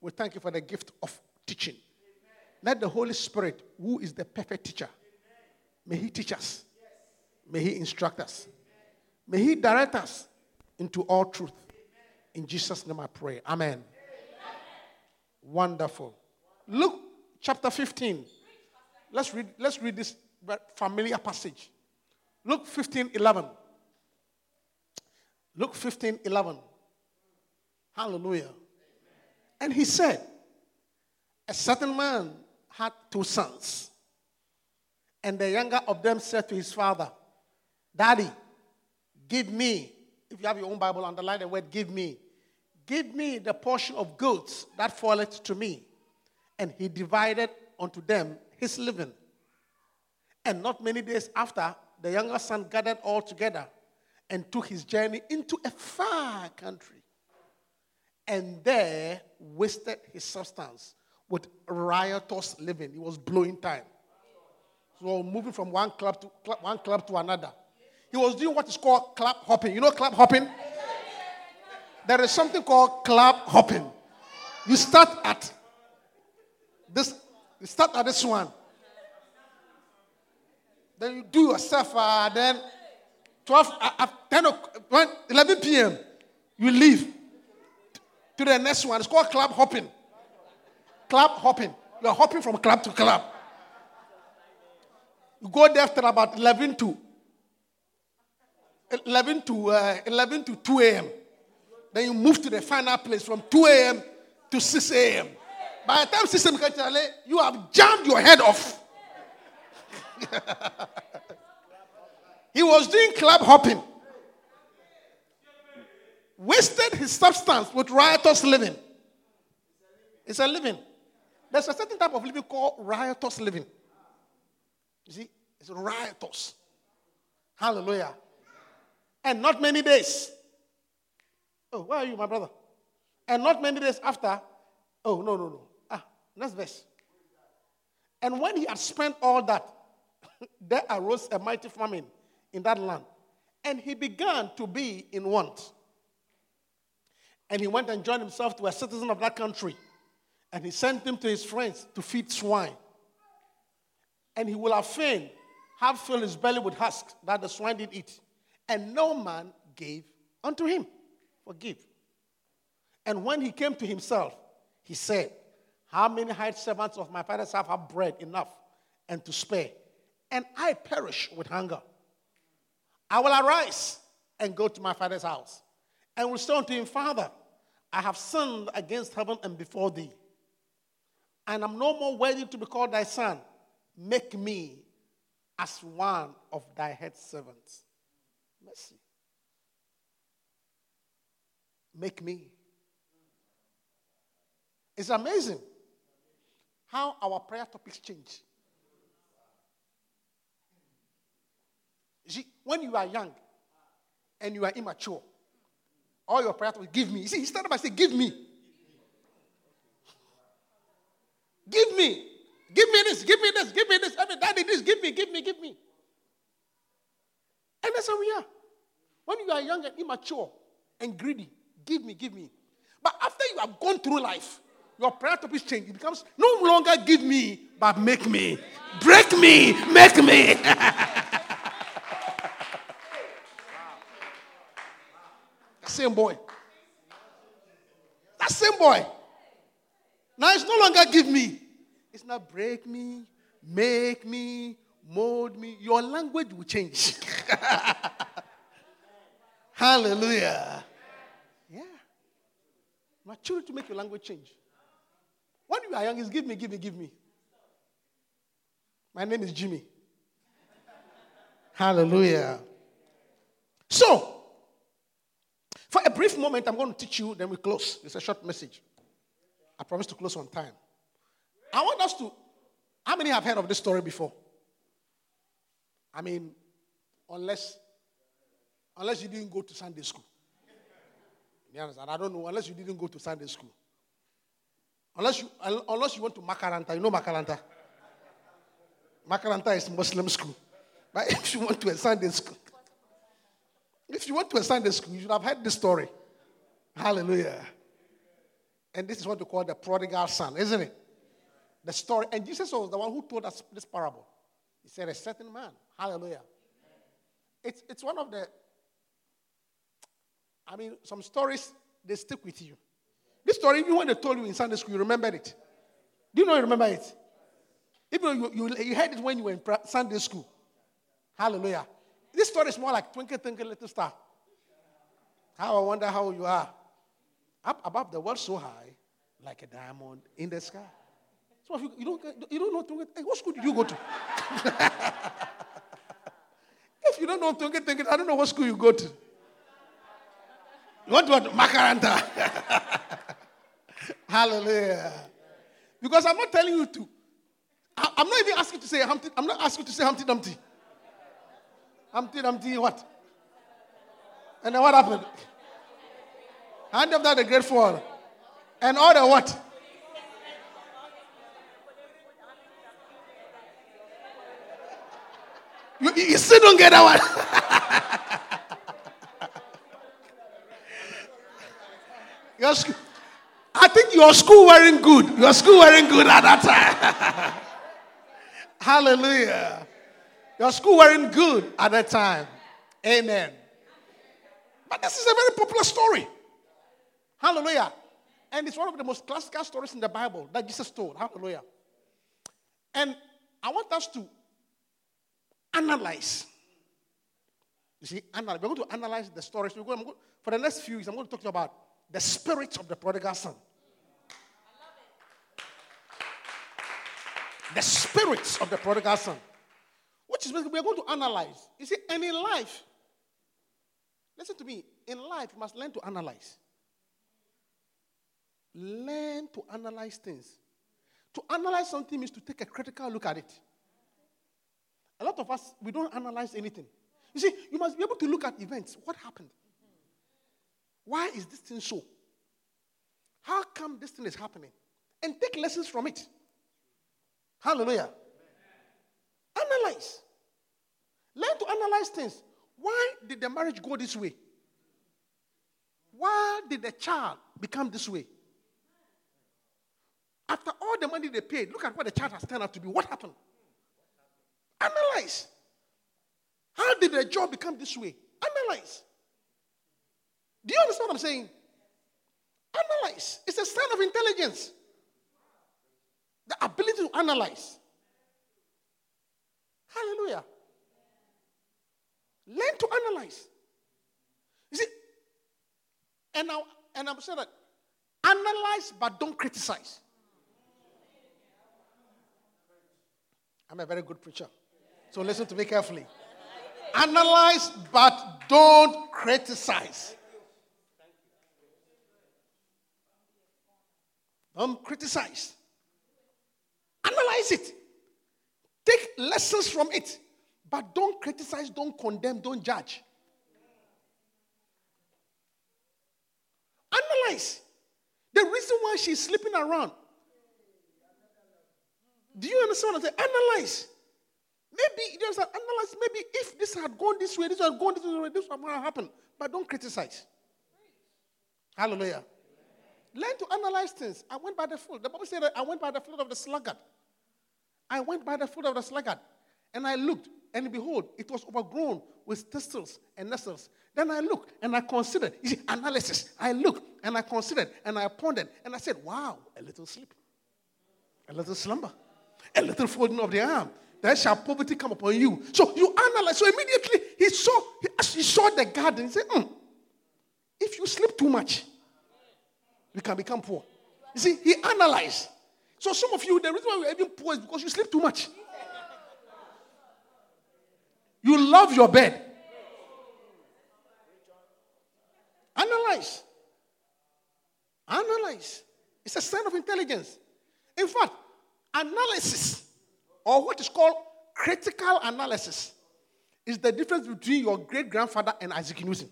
We thank you for the gift of teaching. Let the Holy Spirit, who is the perfect teacher, may He teach us. May He instruct us. May He direct us into all truth. In Jesus' name I pray. Amen. Wonderful. Luke chapter 15. Let's read, let's read this familiar passage. Luke 15 11. Luke 15 11. Hallelujah. And he said, A certain man had two sons. And the younger of them said to his father, Daddy, give me, if you have your own Bible, underline the word give me. Give me the portion of goods that falleth to me. And he divided unto them his living. And not many days after, the younger son gathered all together and took his journey into a far country. And there wasted his substance with riotous living. He was blowing time. So moving from one club to club, one club to another. He was doing what is called club hopping. You know club hopping? There is something called club hopping. You start at this, you start at this one. Then you do yourself, uh, then 12, uh, uh, 10, 11 p.m., you leave to the next one. It's called club hopping. Club hopping. You're hopping from club to club. You go there after about 11 to 11 to uh, 11 to 2 a.m. Then you move to the final place from 2 a.m. to 6 a.m. By the time 6 a.m. Comes, you have jammed your head off. he was doing club hopping. Wasted his substance with riotous living. It's a living. There's a certain type of living called riotous living. You see, it's riotous. Hallelujah. And not many days. Oh, where are you, my brother? And not many days after, oh, no, no, no. Ah, next verse. And when he had spent all that, there arose a mighty famine in that land. And he began to be in want. And he went and joined himself to a citizen of that country. And he sent him to his friends to feed swine. And he will have fain have filled his belly with husks that the swine did eat. And no man gave unto him. Forgive. And when he came to himself, he said, How many hired servants of my father's have have bread enough and to spare? And I perish with hunger. I will arise and go to my father's house and will say unto him, Father, I have sinned against heaven and before thee, and am no more worthy to be called thy son. Make me as one of thy head servants. Mercy. Make me. It's amazing how our prayer topics change. See, when you are young and you are immature, all your prayer topics, give me. You see, he started by saying, Give me. Give me. Give me this, give me this, give me this. Every daddy, this, give me, give me, give me. And that's how we are. When you are young and immature and greedy, give me, give me. But after you have gone through life, your prayer topic change. It becomes no longer give me, but make me. Break me, make me. same boy. That same boy. Now it's no longer give me. It's not break me, make me, mold me. Your language will change. Hallelujah. Yeah. Maturity to make your language change. When you are young, it's give me, give me, give me. My name is Jimmy. Hallelujah. So, for a brief moment, I'm going to teach you, then we close. It's a short message. I promise to close on time. I want us to. How many have heard of this story before? I mean, unless unless you didn't go to Sunday school. You understand? I don't know. Unless you didn't go to Sunday school. Unless you unless you went to Makaranta. You know Makaranta? Makaranta is Muslim school. But if you went to a Sunday school, if you went to a Sunday school, you should have heard this story. Hallelujah. And this is what we call the prodigal son, isn't it? The story. And Jesus was the one who told us this parable. He said, A certain man. Hallelujah. It's, it's one of the, I mean, some stories, they stick with you. This story, even when they told you in Sunday school, you remember it. Do you know you remember it? Even you, you, you heard it when you were in Sunday school. Hallelujah. This story is more like Twinkle, Twinkle, Little Star. How I wonder how you are. Up above the world so high, like a diamond in the sky. So if you, you, don't, you don't know Twinkle, hey, what school did you go to? if you don't know Twinkle, Twinkle, I don't know what school you go to. What, what? Makaranta. Hallelujah. Because I'm not telling you to. I, am not even asking you to say Humpty. I'm not asking you to say Humpty Dumpty. Humpty Dumpty what? And then what happened? Hand of that the great fall. And all the what? You, you still don't get that one. your school, I think your school weren't good. Your school weren't good at that time. Hallelujah. Your school weren't good at that time. Amen. But this is a very popular story. Hallelujah. And it's one of the most classical stories in the Bible that Jesus told. Hallelujah. And I want us to analyze. You see, analyze. We're going to analyze the stories. We're going, for the next few weeks, I'm going to talk to you about the spirit of the prodigal son. The spirits of the prodigal son. Which is basically we're going to analyze. You see, and in life, listen to me, in life, you must learn to analyze. Learn to analyze things. To analyze something means to take a critical look at it. A lot of us, we don't analyze anything. You see, you must be able to look at events. What happened? Why is this thing so? How come this thing is happening? And take lessons from it. Hallelujah. Analyze. Learn to analyze things. Why did the marriage go this way? Why did the child become this way? After all the money they paid, look at what the child has turned out to be. What happened? Analyze. How did the job become this way? Analyze. Do you understand what I'm saying? Analyze. It's a sign of intelligence. The ability to analyze. Hallelujah. Learn to analyze. You see, and now, and I'm saying that analyze but don't criticize. I'm a very good preacher. So listen to me carefully. Analyze, but don't criticize. Don't criticize. Analyze it. Take lessons from it. But don't criticize, don't condemn, don't judge. Analyze. The reason why she's sleeping around. Do you understand what I'm saying? Analyze. Maybe there's an analysis. Maybe if this had gone this way, this had gone this way, this would have happened. But don't criticize. Hallelujah. Learn to analyze things. I went by the foot. The Bible said I went by the foot of the sluggard. I went by the foot of the sluggard. And I looked, and behold, it was overgrown with thistles and nettles. Then I looked and I considered. You see, analysis. I looked and I considered and I pondered. And I said, wow, a little sleep, a little slumber, a little folding of the arm, then shall poverty come upon you. So you analyze. So immediately he saw, he saw the garden. He said, mm, if you sleep too much, you can become poor. You see, he analyzed. So some of you, the reason why you're even poor is because you sleep too much. You love your bed. Analyze. Analyze. It's a sign of intelligence. In fact, analysis, or what is called critical analysis, is the difference between your great grandfather and Isaac Newton.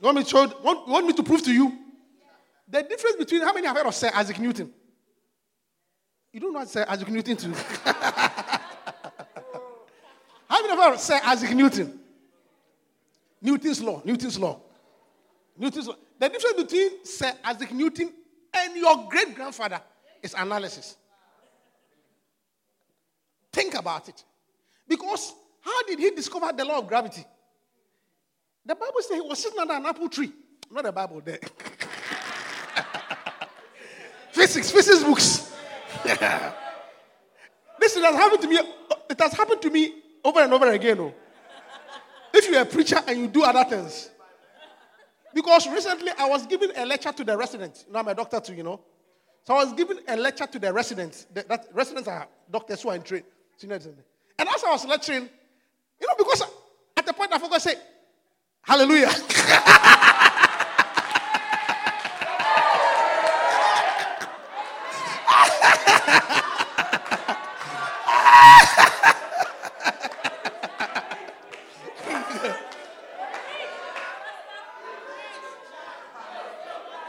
You want me to, want, want me to prove to you? The difference between how many have heard of Sir Isaac Newton? You don't know Sir Isaac Newton too. many of Sir Isaac Newton? Newton's law. Newton's law. Newton's law. The difference between Sir Isaac Newton and your great grandfather is analysis. Think about it. Because how did he discover the law of gravity? The Bible says he was sitting under an apple tree. Not the Bible there. physics, physics books. It has happened to me. It has happened to me over and over again. Oh. If you're a preacher and you do other things. Because recently I was giving a lecture to the residents. You know, I'm a doctor too, you know. So I was giving a lecture to the residents. The, that residents are doctors who are in trade. And as I was lecturing, you know, because at the point I forgot to say, Hallelujah.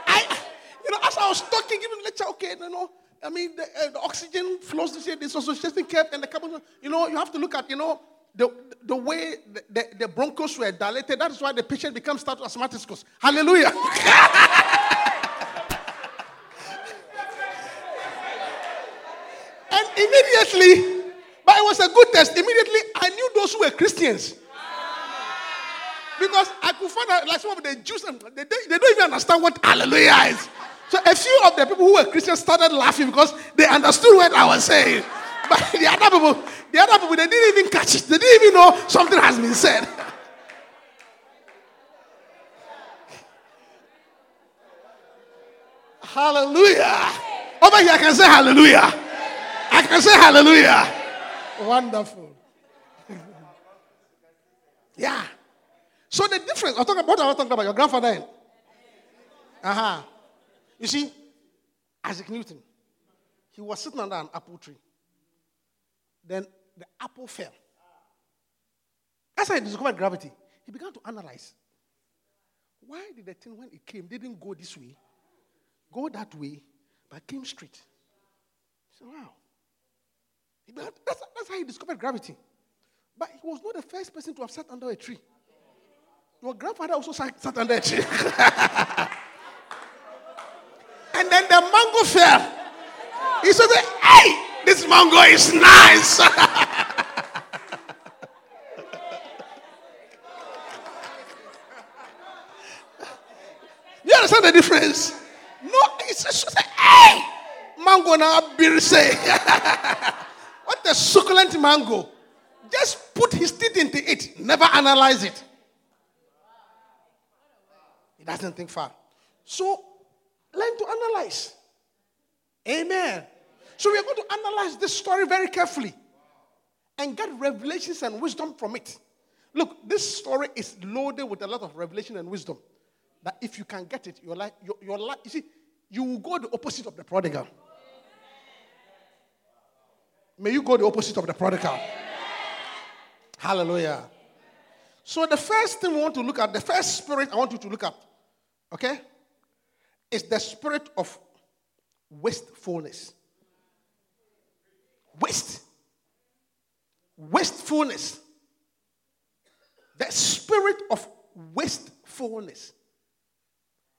I, you know, as I was talking, giving lecture, okay, you know, I mean, the, uh, the oxygen flows this way, this also just kept, and the carbon, you know, you know, the, the way the, the, the bronchos were dilated. That is why the patient becomes status asthmaticus. Hallelujah. and immediately, but it was a good test. Immediately, I knew those who were Christians. Because I could find out, like some of the Jews, they, they don't even understand what hallelujah is. So a few of the people who were Christians started laughing because they understood what I was saying. But the other people, the other people, they didn't even catch it. They didn't even know something has been said. hallelujah. Over here, I can say hallelujah. I can say hallelujah. Wonderful. yeah. So the difference, I'm talking about what I was talking about, your grandfather. Uh huh. You see, Isaac Newton, he was sitting under an apple tree. Then the apple fell. That's how he discovered gravity. He began to analyze. Why did the thing, when it came, didn't go this way, go that way, but came straight? He said, wow. He began, that's, that's how he discovered gravity. But he was not the first person to have sat under a tree. Your grandfather also sat, sat under a tree. and then the mango fell. He said, hey, this mango is nice. you understand the difference? No, it's just hey, mango now say. what a succulent mango. Just put his teeth into it. Never analyze it. He doesn't think far. So learn to analyze. Amen. So we are going to analyze this story very carefully and get revelations and wisdom from it. Look, this story is loaded with a lot of revelation and wisdom. That if you can get it, your life, your, your life, you see, you will go the opposite of the prodigal. May you go the opposite of the prodigal. Hallelujah. So the first thing we want to look at, the first spirit I want you to look at, okay, is the spirit of wastefulness. Waste. Wastefulness. The spirit of wastefulness.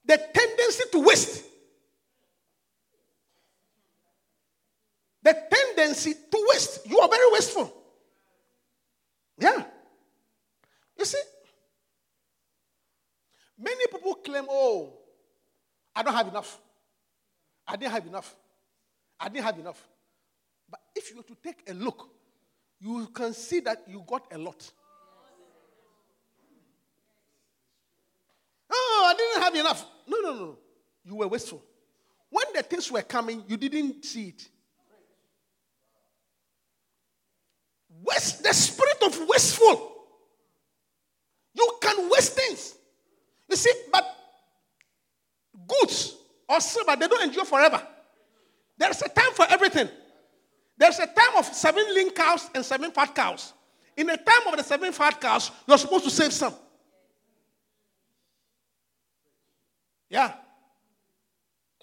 The tendency to waste. The tendency to waste. You are very wasteful. Yeah. You see, many people claim, oh, I don't have enough. I didn't have enough. I didn't have enough if you were to take a look, you can see that you got a lot. Oh, I didn't have enough. No, no, no. You were wasteful. When the things were coming, you didn't see it. Waste, the spirit of wasteful. You can waste things. You see, but goods or silver, they don't endure forever. There is a time for everything. There's a time of seven lean cows and seven fat cows. In the time of the seven fat cows, you're supposed to save some. Yeah.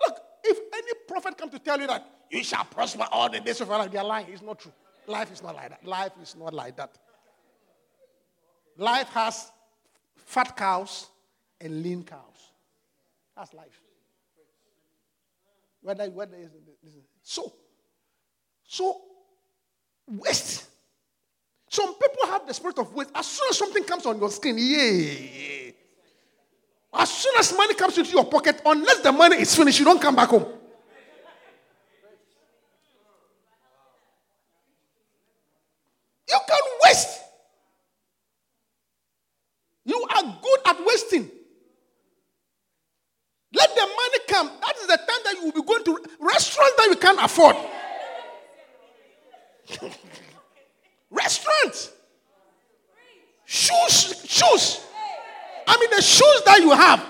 Look, if any prophet come to tell you that you shall prosper all the days of your life, they're lying. It's not true. Life is not like that. Life is not like that. Life has fat cows and lean cows. That's life. Whether, whether is so, so waste. Some people have the spirit of waste. As soon as something comes on your skin, yeah. As soon as money comes into your pocket, unless the money is finished, you don't come back home. You can waste. You are good at wasting. Let the money come. That is the time that you will be going to restaurants that you can't afford. restaurants. Shoes. Shoes. The shoes that you have.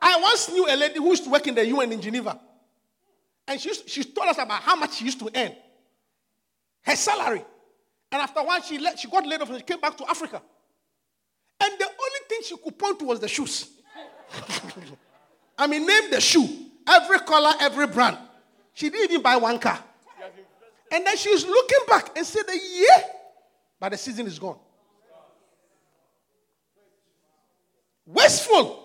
I once knew a lady who used to work in the UN in Geneva. And she, used, she told us about how much she used to earn. Her salary. And after a while, she, she got laid off and she came back to Africa. And the only thing she could point to was the shoes. I mean, name the shoe. Every color, every brand. She didn't even buy one car. And then she was looking back and said, Yeah, but the season is gone. Wasteful.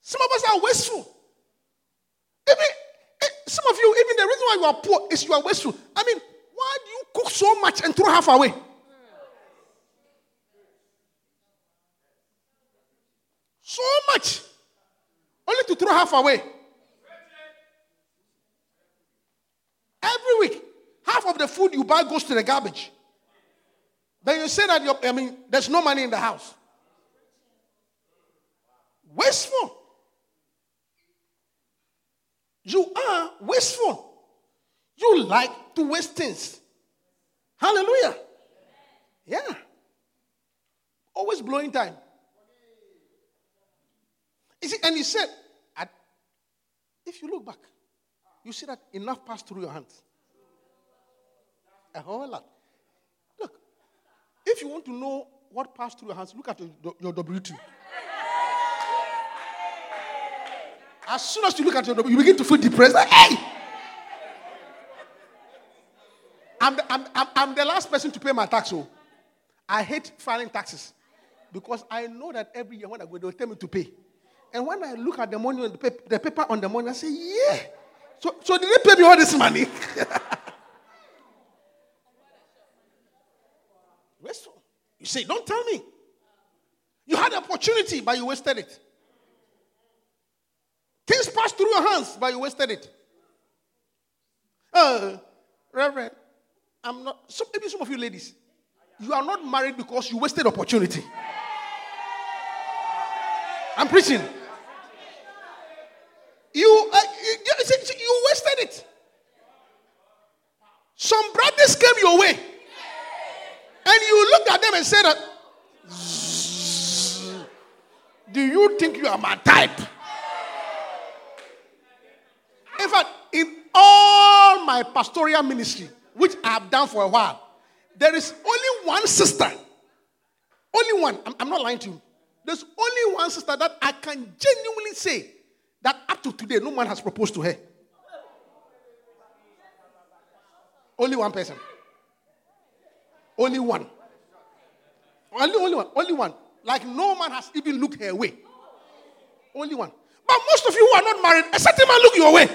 Some of us are wasteful. Even, eh, some of you, even the reason why you are poor is you are wasteful. I mean, why do you cook so much and throw half away? So much. Only to throw half away. Every week, half of the food you buy goes to the garbage. Then you say that I mean, there's no money in the house. Wasteful. You are wasteful. You like to waste things. Hallelujah. Yeah. Always blowing time. You see, and he said, if you look back, you see that enough passed through your hands. A whole lot. If you want to know what passed through your hands, look at your, your W 2. As soon as you look at your W, you begin to feel depressed. Like, hey! I'm the, I'm, I'm, I'm the last person to pay my tax. So I hate filing taxes because I know that every year when I go, they'll tell me to pay. And when I look at the money on the paper, the paper on the money, I say, yeah. So, so did they pay me all this money? Wasteful. You say, don't tell me. You had the opportunity, but you wasted it. Things passed through your hands, but you wasted it. Uh, Reverend, I'm not. So maybe some of you ladies, you are not married because you wasted opportunity. I'm preaching. You, uh, you, you wasted it. Some brothers came your way, and you looked at them and "Do you think you are my type?" In fact, in all my pastoral ministry, which I have done for a while, there is only one sister. Only one. I'm, I'm not lying to you. There's only one sister that I can genuinely say that up to today, no man has proposed to her. Only one person. Only one. Only, only one. Only one. Like no man has even looked her way. Only one. But most of you who are not married, a certain man look your way.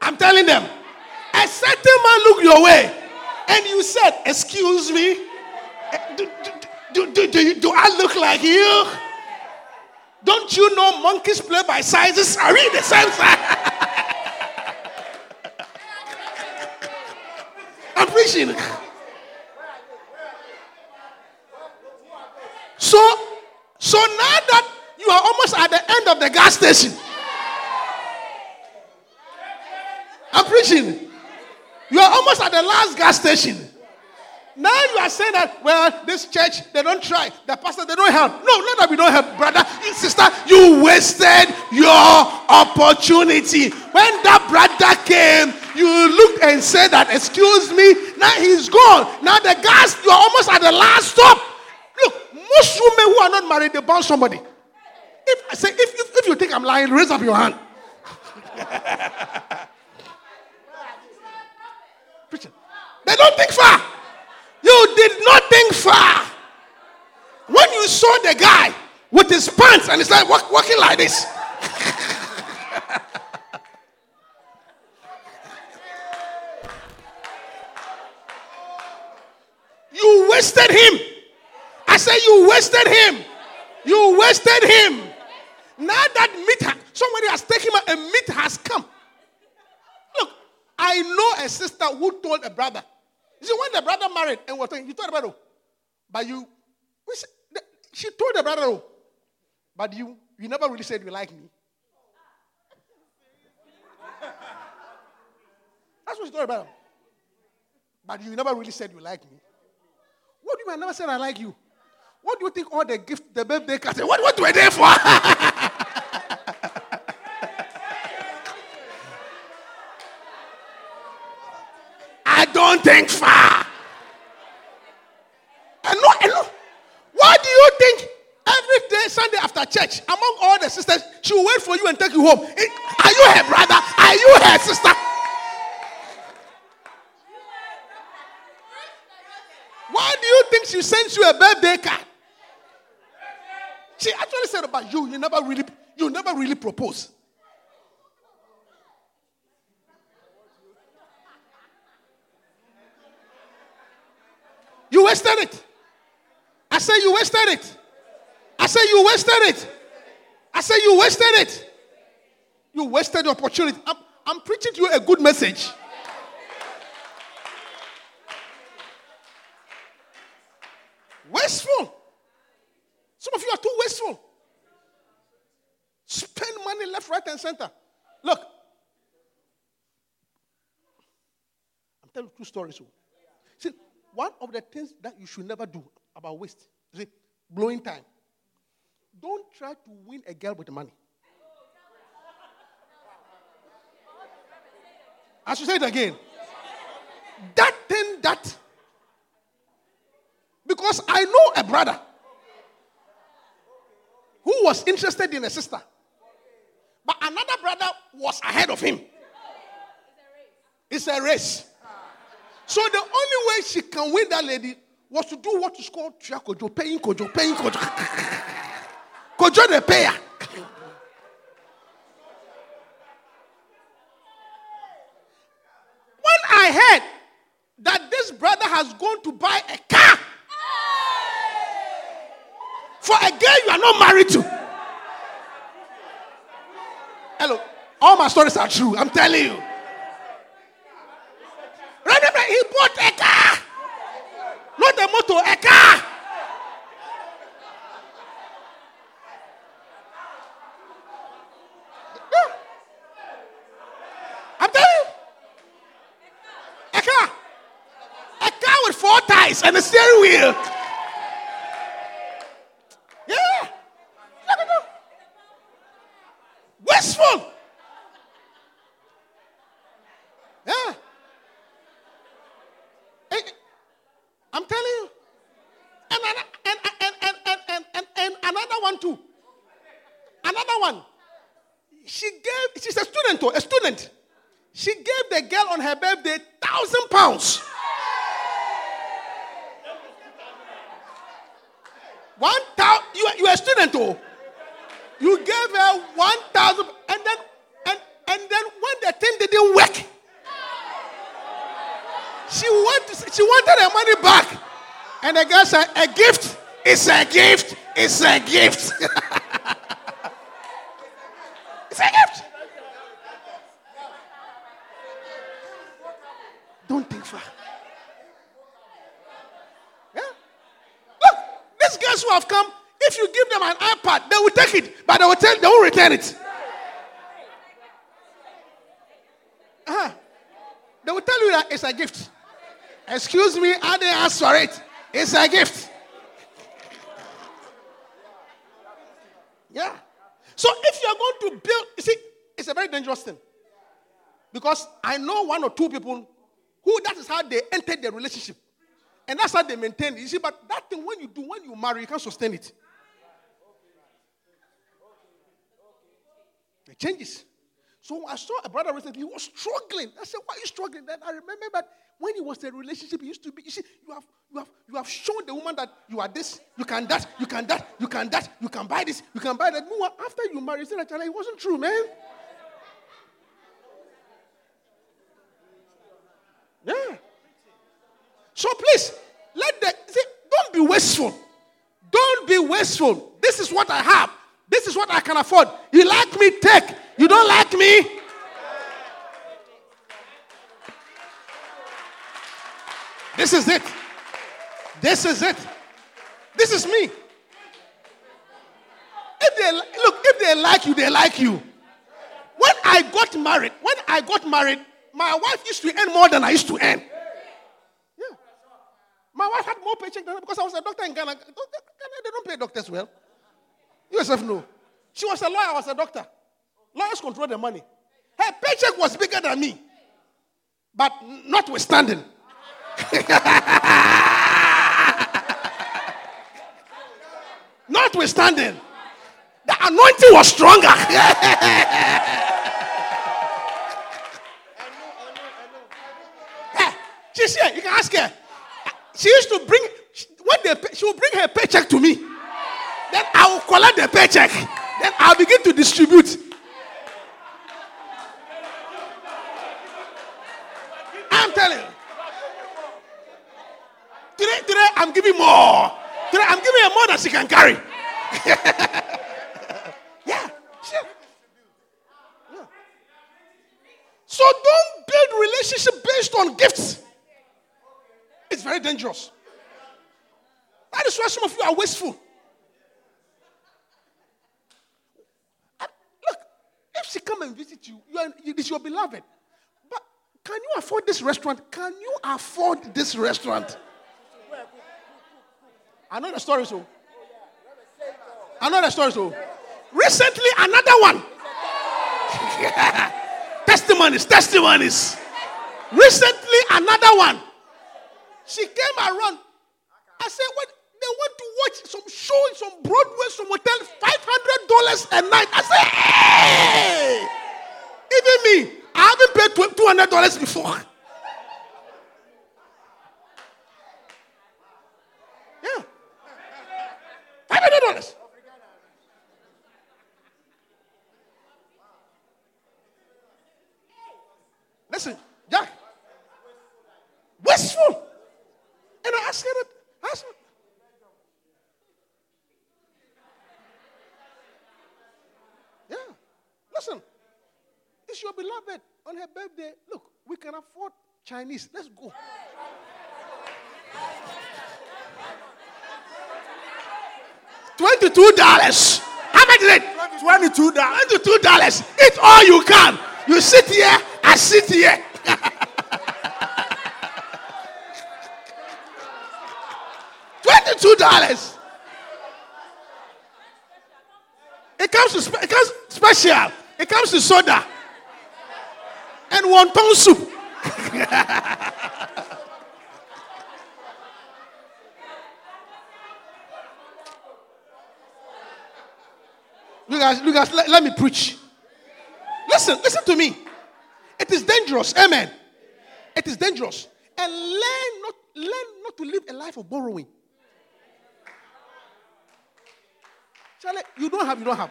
I'm telling them. A certain man look your way. And you said, Excuse me. Do, do, do, do, do I look like you? Don't you know monkeys play by sizes? Are we the same size? I'm preaching. So, so now that you are almost at the end of the gas station, I'm preaching. You are almost at the last gas station. Now you are saying that, well, this church, they don't try. The pastor, they don't help. No, not that we don't help, brother. Sister, you wasted your opportunity. When that brother came, you looked and said that, excuse me, now he's gone. Now the gas, you're almost at the last stop. Look, most women who are not married, they bound somebody. If I say, if, if, if you think I'm lying, raise up your hand. Preacher. They don't think far. You did not think far. When you saw the guy with his pants and he's like walk, walking like this. You wasted him. I said you wasted him. You wasted him. Now that meat, ha- somebody has taken him, a meat has come. Look, I know a sister who told a brother. You see, when the brother married and was talking, you told the brother, but you, she told the brother, but you, you never really said you like me. That's what she told the brother. But you never really said you like me. What do you mean I never said I like you? What do you think all the gift, the birthday cards, what, what were they for? I don't think far. I know, I know. Why do you think every day, Sunday after church, among all the sisters, she will wait for you and take you home? Are you her brother? Are you her sister? Why do you think she sent you a birthday card? She actually said about you, you never really, you never really propose. You wasted it. I say you wasted it. I say you wasted it. I say you wasted it. You wasted the opportunity. I'm, I'm preaching to you a good message. Wasteful. Some of you are too wasteful. Spend money left, right, and center. Look, I'm telling you two stories. oh. See, one of the things that you should never do about waste, see, blowing time. Don't try to win a girl with money. I should say it again. That thing that because I know a brother who was interested in a sister, but another brother was ahead of him. It's a race. So the only way she can win that lady was to do what is called Tia Kojo, paying Kojo, paying Kojo. Kojo the payer. When I heard that this brother has gone to buy a car for a girl you are not married to. Hello, all my stories are true. I'm telling you. Remember, he bought a car, not a motor, a car. I'm telling you. A car. A car with four tires and a steering wheel. Yeah. Look at that. Wasteful. Yeah. Eh, eh, I'm telling you. And, ano- and, and, and, and, and, and, and another one too. Another one. She gave, she's a student, oh, a student. She gave the girl on her birthday thousand pounds. One thousand. You, you a student, oh. You gave her one thousand, and then and and then when the thing didn't work, she wanted she wanted her money back, and the girl said, "A gift is a gift. is a gift. it's a gift." Don't think far. Yeah. Look, these girls who have come, if you give them they will take it, but they will tell they won't return it. Uh-huh. They will tell you that it's a gift. Excuse me, I didn't ask for it. It's a gift. Yeah. So if you're going to build, you see, it's a very dangerous thing. Because I know one or two people who that is how they entered their relationship. And that's how they maintain it. You see, but that thing when you do, when you marry, you can't sustain it. It changes. So I saw a brother recently, he was struggling. I said, Why are you struggling? Then I remember that when he was in a relationship, he used to be, you see, you have you have you have shown the woman that you are this, you can that, you can that, you can that, you can buy this, you can buy that. Meanwhile, after you married, said it wasn't true, man. Yeah. So please, let the see, don't be wasteful. Don't be wasteful. This is what I have. This is what I can afford. You like me, take. You don't like me? This is it. This is it. This is me. If they look, if they like you, they like you. When I got married, when I got married, my wife used to earn more than I used to earn. Yeah. My wife had more paycheck than because I was a doctor in Ghana. Ghana they don't pay doctors well. You yourself know. She was a lawyer, I was a doctor. Lawyers control the money. Her paycheck was bigger than me. But notwithstanding. notwithstanding. The anointing was stronger. Hey, She's here. You can ask her. She used to bring when they she will bring her paycheck to me. Then I will collect the paycheck. Then I'll begin to distribute. I'm telling you. Today, today I'm giving more. Today I'm giving her more than she can carry. yeah. Sure. Yeah. So don't build relationship based on gifts. It's very dangerous. That is why some of you are wasteful. And Look, if she come and visit you, you are, your beloved. But can you afford this restaurant? Can you afford this restaurant? I know the story, so. I know the story, so. Recently, another one. testimonies, testimonies. Recently, another one. She came around. I said, what? They want to watch some show in some Broadway, some hotel, $500 a night. I say, hey! Even me, I haven't paid $200 before. Yeah. $500. Listen, Jack. Wasteful. And I said it. I said, yeah. Listen, it's your beloved on her birthday. Look, we can afford Chinese. Let's go. Twenty-two dollars. How much is it? Twenty-two dollars. Twenty-two dollars. Eat all you can. You sit here. I sit here. Twenty-two dollars. It comes to spe- it comes special. It comes to soda wonton soup. Guys, look let, let me preach. Listen, listen to me. It is dangerous. Amen. It is dangerous. And learn not learn not to live a life of borrowing. Charlie, you don't have, you don't have.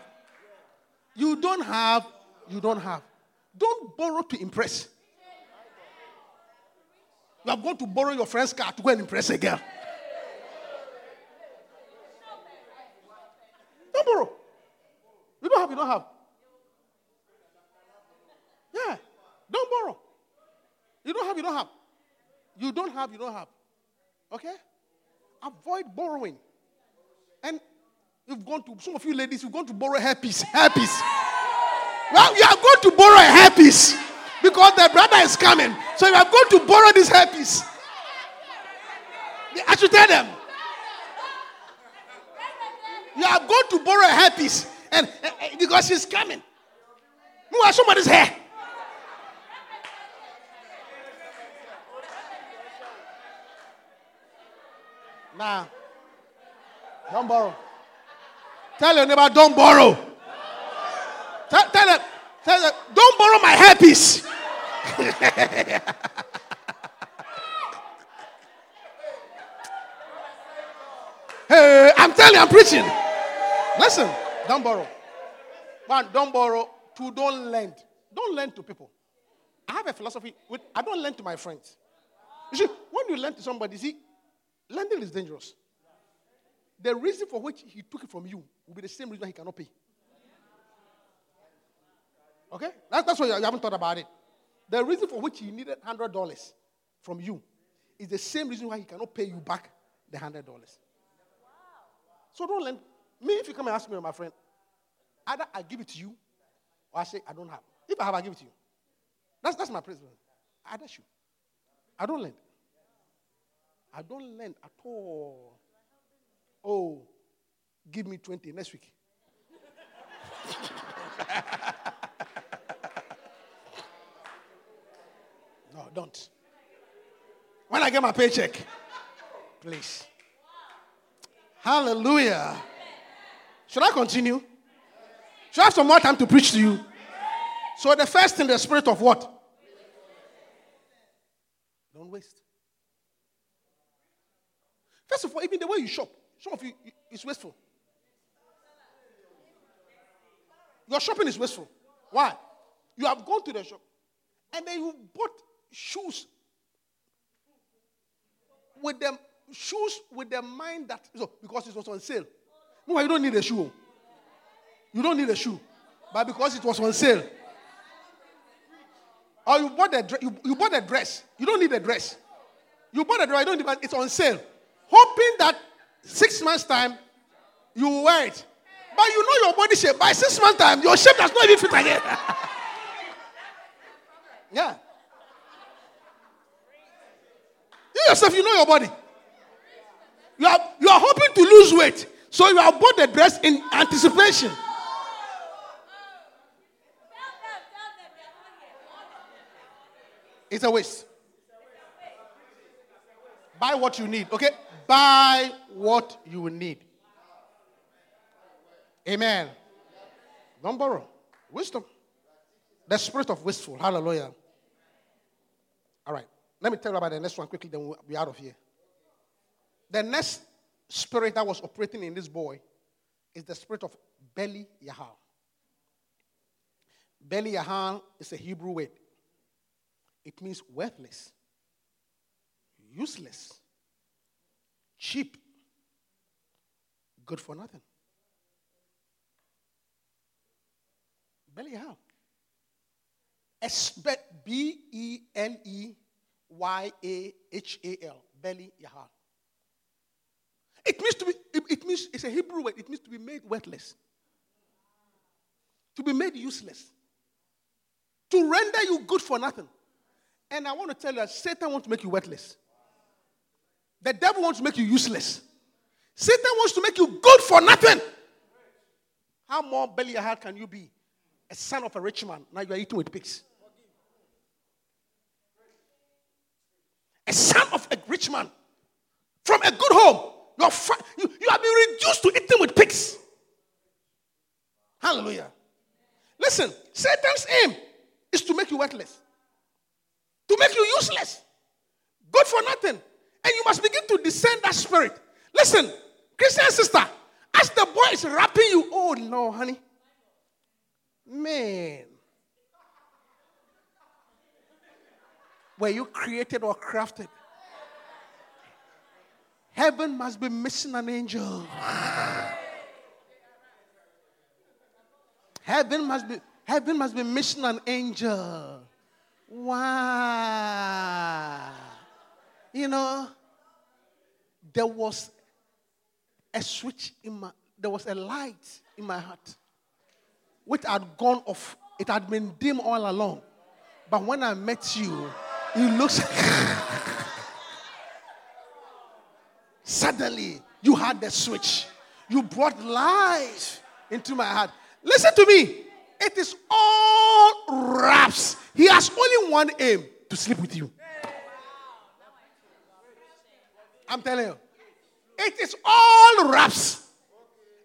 You don't have, you don't have. Don't borrow to impress. You are going to borrow your friend's car to go and impress a girl. Don't borrow. You don't have, you don't have. Yeah. Don't borrow. You don't have, you don't have. You don't have, you don't have. Okay? Avoid borrowing. And you've gone to, some of you ladies, you've gone to borrow hairpiece. Hairpiece. Well, you are going to borrow a hairpiece because the brother is coming. So you are going to borrow this hairpiece. I should tell them. You are going to borrow a hairpiece, and, and- and because she's coming. Move somebody's hair. Nah. Don't borrow. Tell your neighbor, don't borrow. Tell, tell them, tell them, don't borrow my hairpiece. hey, I'm telling you, I'm preaching. Listen, don't borrow. One, don't borrow. Two, don't lend. Don't lend to people. I have a philosophy. With, I don't lend to my friends. You see, when you lend to somebody, see, lending is dangerous. The reason for which he took it from you will be the same reason he cannot pay. Okay? That's, that's why you haven't thought about it. The reason for which he needed $100 from you is the same reason why he cannot pay you back the $100. So don't lend. Me, if you come and ask me, my friend, either I give it to you or I say I don't have. If I have, I give it to you. That's, that's my principle. I you. I don't lend. I don't lend at all. Oh, give me 20 next week. no, don't. When I get my paycheck, please. Hallelujah. Should I continue? Should I have some more time to preach to you? So, the first thing, the spirit of what? Don't waste. First of all, even the way you shop, some of you is wasteful. Your shopping is wasteful. Why? You have gone to the shop and then you bought shoes with them shoes with the mind that so because it was on sale. No, you don't need a shoe. You don't need a shoe, but because it was on sale. Or you bought a you, you bought a dress. You don't need a dress. You bought a dress. You don't need. It's on sale, hoping that six months time you will wear it. But you know your body shape. By six months time, your shape does not even fit again. yeah. You yourself, you know your body. You are, you are hoping to lose weight. So you have bought the dress in anticipation. It's a waste. Buy what you need, okay? Buy what you need. Amen. Don't borrow. Wisdom. The spirit of wasteful. Hallelujah. All right. Let me tell you about the next one quickly, then we'll be out of here. The next spirit that was operating in this boy is the spirit of Beli Yahal. Beli Yahal is a Hebrew word. It means worthless, useless, cheap, good for nothing. Beli Yahal. B E L E Y A H A L. Beli Yahal. It means to be, it, it means, it's a Hebrew word, it means to be made worthless, to be made useless, to render you good for nothing. And I want to tell you that Satan wants to make you worthless. The devil wants to make you useless. Satan wants to make you good for nothing. How more Beli Yahal can you be? A son of a rich man. Now you are eating with pigs. Son of a rich man from a good home. You're fi- you, you have been reduced to eating with pigs. Hallelujah. Listen, Satan's aim is to make you worthless, to make you useless, good for nothing. And you must begin to discern that spirit. Listen, Christian sister, as the boy is rapping you, oh no, honey. Man. Were you created or crafted? Heaven must be missing an angel. Heaven must be heaven must be missing an angel. Wow. You know, there was a switch in my there was a light in my heart which had gone off. It had been dim all along. But when I met you, it looks Suddenly, you had the switch. You brought life into my heart. Listen to me. It is all raps. He has only one aim to sleep with you. I'm telling you. It is all raps.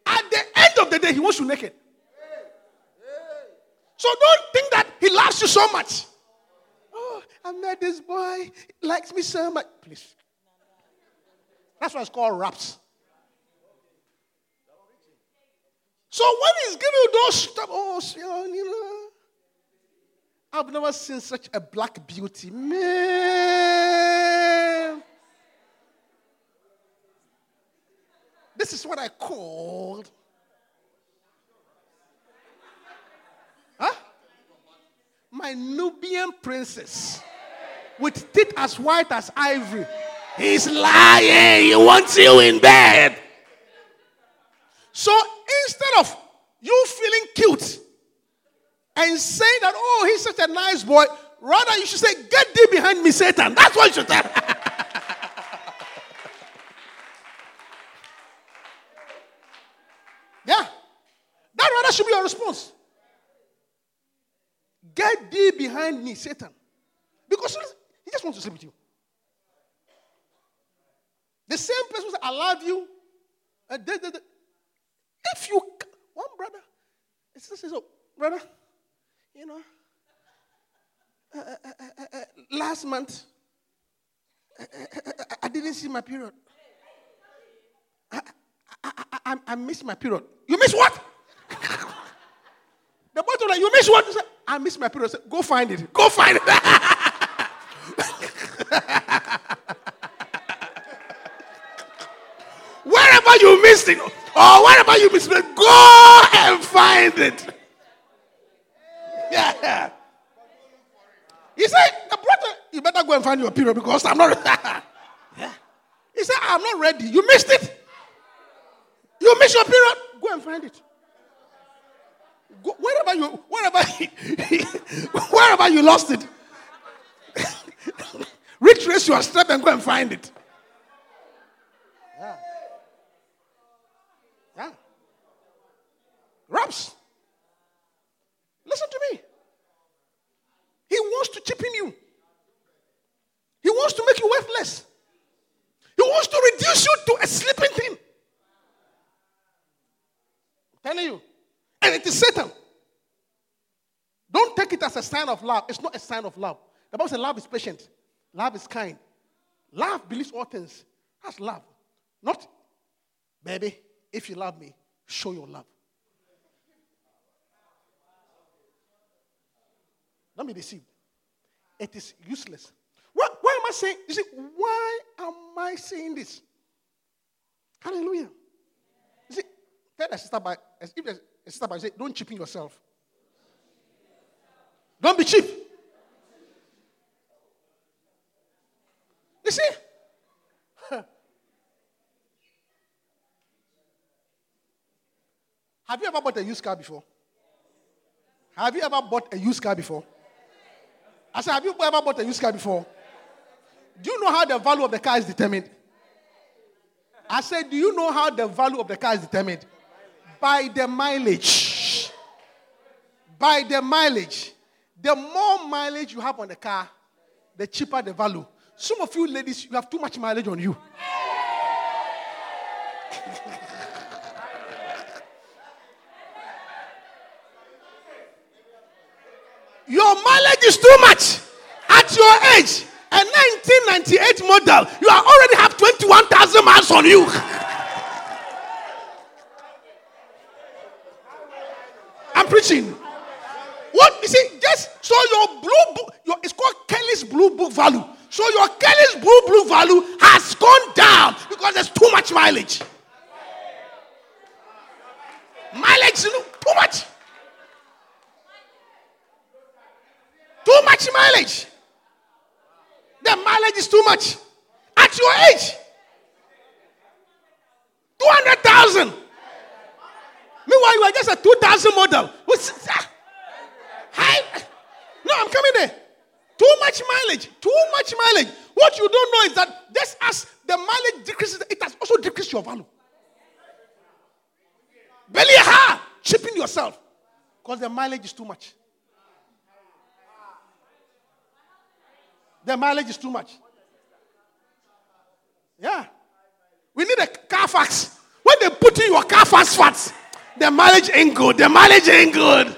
At the end of the day, he wants you naked. So don't think that he loves you so much. Oh, I met this boy. He likes me so much. Please. That's why it's called raps. So when he's giving you those stuff, oh, oh you know, I've never seen such a black beauty. Man. This is what I called. My Nubian princess with teeth as white as ivory. He's lying. He wants you in bed. So instead of you feeling cute and saying that, oh, he's such a nice boy, rather you should say, get thee behind me, Satan. That's what you should say. yeah. That rather should be your response. Thee behind me, Satan. Because he just wants to sleep with you. The same person that allowed you. Uh, they, if you, one brother, it's just so, brother, you know, uh, uh, uh, last month, I didn't see my period. I, I, I, I missed my period. You miss what? the boy told her, You miss what? I missed my period. Go find it. Go find it. Wherever you missed it, or wherever you missed it, go and find it. Yeah. He said, the brother, you better go and find your period because I'm not. yeah. He said, I'm not ready. You missed it. You missed your period. Go and find it. Go, wherever you, wherever, wherever you lost it, retrace your step and go and find it. Yeah. Yeah. Raps. Listen to me. He wants to cheapen you. He wants to make you worthless. He wants to reduce you to a sleeping thing. I'm telling you. And it is Satan. Don't take it as a sign of love. It's not a sign of love. The Bible says love is patient, love is kind. Love believes all things. That's love. Not, baby, if you love me, show your love. Don't be deceived. It is useless. What, why am I saying? You see, why am I saying this? Hallelujah. You see, tell a sister by as if there's a sister by say, don't cheapen yourself. Don't be cheap. You see? Have you ever bought a used car before? Have you ever bought a used car before? I said, have you ever bought a used car before? Do you know how the value of the car is determined? I said, do you know how the value of the car is determined? By the mileage. By the mileage. The more mileage you have on the car, the cheaper the value. Some of you ladies, you have too much mileage on you. Your mileage is too much. At your age, a 1998 model, you already have 21,000 miles on you. Preaching. What you see? Just so your blue book, your, it's called Kelley's blue book value. So your Kelley's blue blue value has gone down because there's too much mileage. Mileage, you know, too much. Too much mileage. The mileage is too much. At your age, 200,000. Meanwhile, you are just a 2000 model. Ah, hi. No, I'm coming there. Too much mileage. Too much mileage. What you don't know is that just as the mileage decreases, it has also decreased your value. Beli Yahal, chipping yourself because the mileage is too much. The mileage is too much. Yeah. We need a Carfax. When they put in your Carfax fats, the mileage ain't good. The mileage ain't good.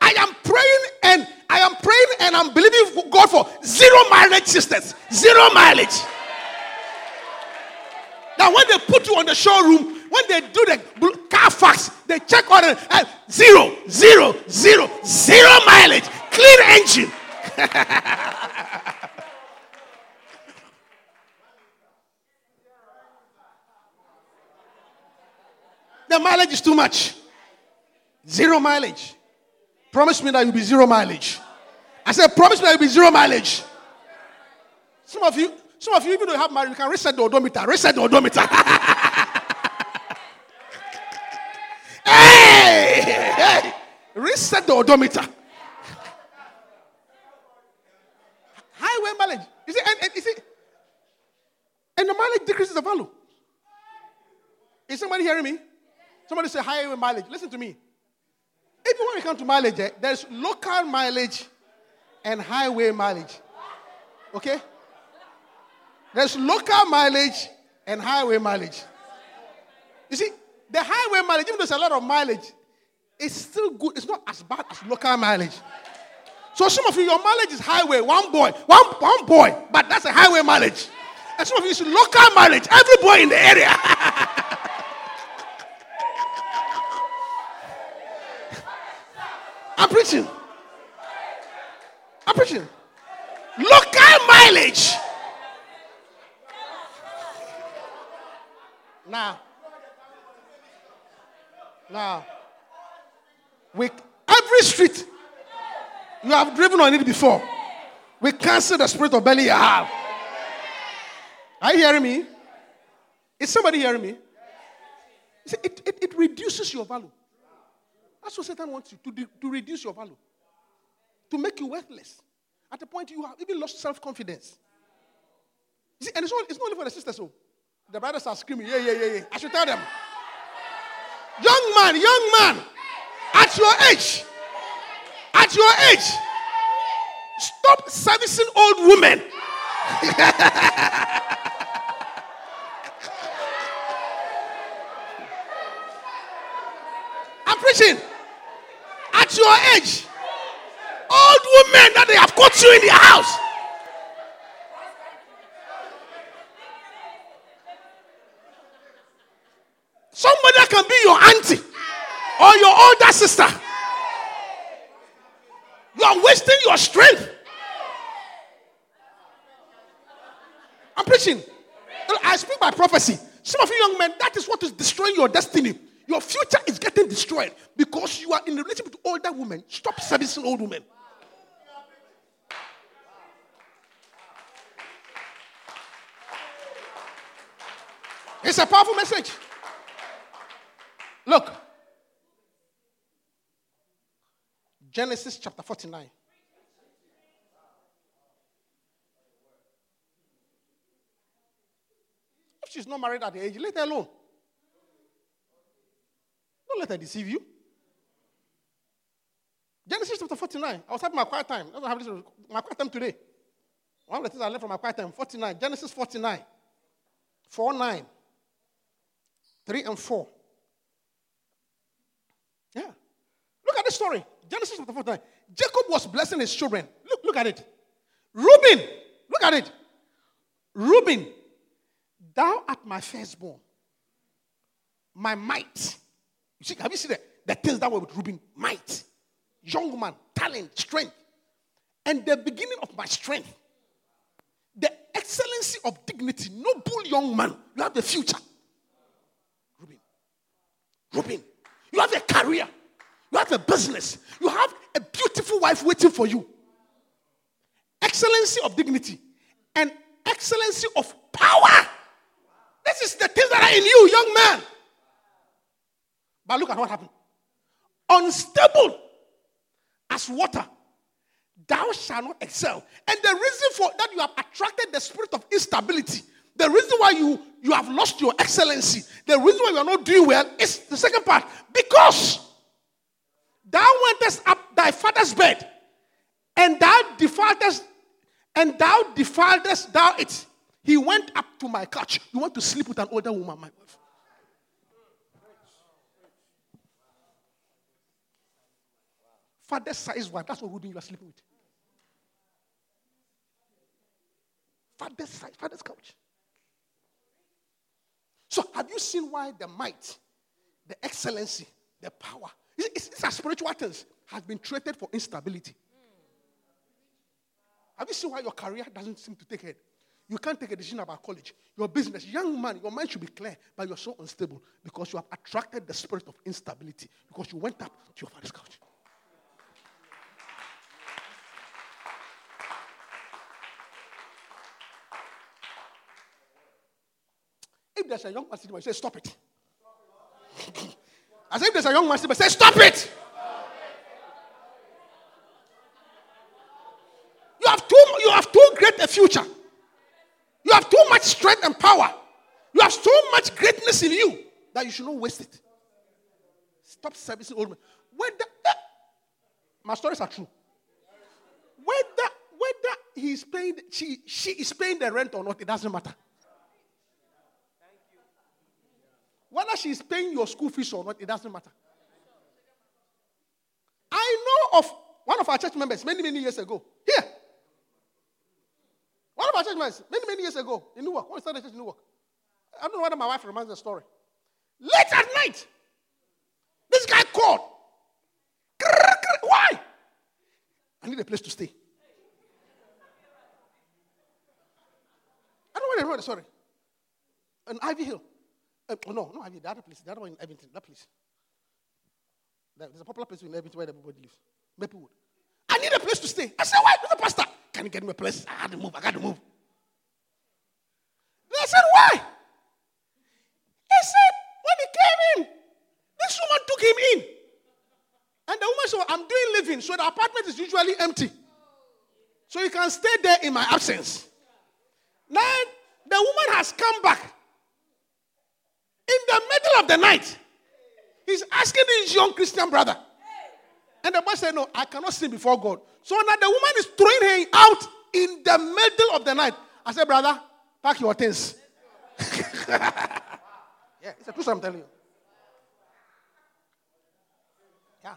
I am praying and I am praying and I'm believing God for zero mileage sisters. Zero mileage. Now, when they put you on the showroom, when they do the bl- Carfax, they check on it and zero, zero, zero, zero mileage, clean engine. the mileage is too much. Zero mileage. Promise me that you'll be zero mileage. I said, promise me that you'll be zero mileage. Some of you, some of you, even though you have married, you can reset the odometer. Reset the odometer. hey, hey, reset the odometer. Highway mileage. You see, and, and, you see, and the mileage decreases the value. Is somebody hearing me? Somebody say highway mileage. Listen to me. If you want to come to mileage, eh, there's local mileage and highway mileage. Okay? There's local mileage and highway mileage. You see, the highway mileage, even though there's a lot of mileage, it's still good. It's not as bad as local mileage. So some of you, your mileage is highway, one boy, one, one boy, but that's a highway mileage. And some of you, it's local mileage, every boy in the area. I'm preaching. I'm preaching. Local mileage. Now, now, with every street you have driven on it before, we cancel the spirit of Beli Yahal. Are you hearing me? Is somebody hearing me? It, it, it reduces your value. That's what Satan wants you to, do, to reduce your value, to make you worthless. At the point you have even lost self confidence. See, and it's not, it's not only for the sisters, so the brothers are screaming, yeah, yeah, yeah, yeah. I should tell them. Young man, young man, at your age, at your age, stop servicing old women. I'm preaching. At your age, old women that they have caught you in the house. Somebody that can be your auntie or your older sister. You are wasting your strength. I'm preaching. I speak by prophecy. Some of you young men, that is what is destroying your destiny. Your future is getting destroyed because you are in a relationship with older women. Stop servicing old women. It's a powerful message. Look. Genesis chapter 49. If she's not married at the age, let her alone. Don't let her deceive you. Genesis chapter 49. I was having my quiet time. I was having my quiet time today. One of the things I learned from my quiet time 49. Genesis 49. 4 9. 3 and 4. Yeah. Look at this story. Genesis chapter 49. Jacob was blessing his children. Look, look at it. Reuben, look at it. Reuben, thou art my firstborn, my might. You see, have you seen the, the things that were with Reuben? Might, young man, talent, strength. And the beginning of my strength, the excellency of dignity, noble young man. You have the future. Reuben, Reuben, you have a career. You have a business. You have a beautiful wife waiting for you. Excellency of dignity and excellency of power. This is the things that are in you, young man. But look at what happened. unstable as water, thou shalt not excel. And the reason for that you have attracted the spirit of instability, the reason why you, you have lost your excellency, the reason why you are not doing well is the second part. Because thou wentest up thy father's bed, and thou defiledest, and thou defiledest thou it. He went up to my couch. You want to sleep with an older woman, my wife. Father's size wife, that's what Reuben you are sleeping with. Father's size, father's couch. So, have you seen why the might, the excellency, the power, it's, it's, it's spiritual things, has been traded for instability? Have you seen why your career doesn't seem to take head? You can't take a decision about college. Your business, young man, your mind should be clear, but you're so unstable because you have attracted the spirit of instability because you went up to your father's couch. If there's a young man sitting, say, stop it. As if there's a young man sitting, say, stop it. You have too, you have too great a future. You have too much strength and power. You have so much greatness in you that you should not waste it. Stop servicing old men. Whether eh, my stories are true. Whether whether he's paying she she is paying the rent or not, it doesn't matter. Whether she's paying your school fees or not, it doesn't matter. I know of one of our church members many, many years ago. Here. One of our church members many, many years ago in Newark. When we started the church in Newark. I don't know whether my wife reminds the story. Late at night, this guy called. Why? I need a place to stay. I don't know want to remember the story. An Ivy Hill. Uh, no, no, Ivy, the other place, the other one in Irvington, that place. There's a popular place in Irvington where everybody lives. Maplewood. I need a place to stay. I said, why? Mr. Pastor, can you get me a place? I got to move. I got to move. They said, why? He said, when he came in, this woman took him in. And the woman said, I'm doing living, so the apartment is usually empty. So you can stay there in my absence. Now, the woman has come back. In the middle of the night, he's asking his young Christian brother. And the boy said, No, I cannot sin before God. So now the woman is throwing him out in the middle of the night. I said, Brother, pack your things. yeah, it's a truth I'm telling you. Yeah.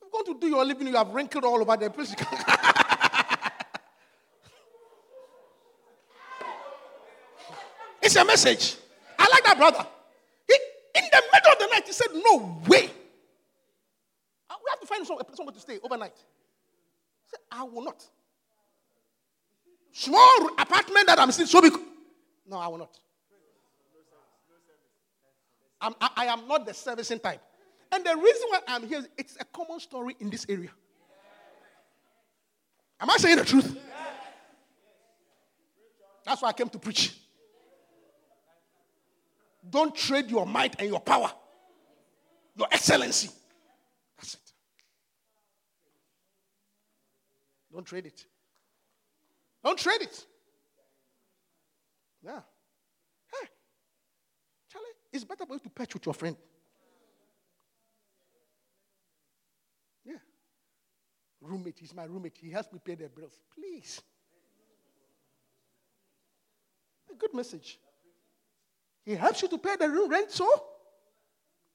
You're going to do your living, you have wrinkled all over the place. It's a message. I like that brother. He, in the middle of the night, he said, No way. Uh, we have to find somewhere to stay overnight. He said, I will not. Small apartment that I'm still so big. No, I will not. I'm, I, I am not the servicing type. And the reason why I'm here, it's a common story in this area. Am I saying the truth? That's why I came to preach. Don't trade your might and your power, your excellency. That's it. Don't trade it. Don't trade it. Yeah. Hey, Charlie, it's better for you to patch with your friend. Yeah. Roommate, he's my roommate. He helps me pay the bills. Please. A good message. He helps you to pay the room rent, so?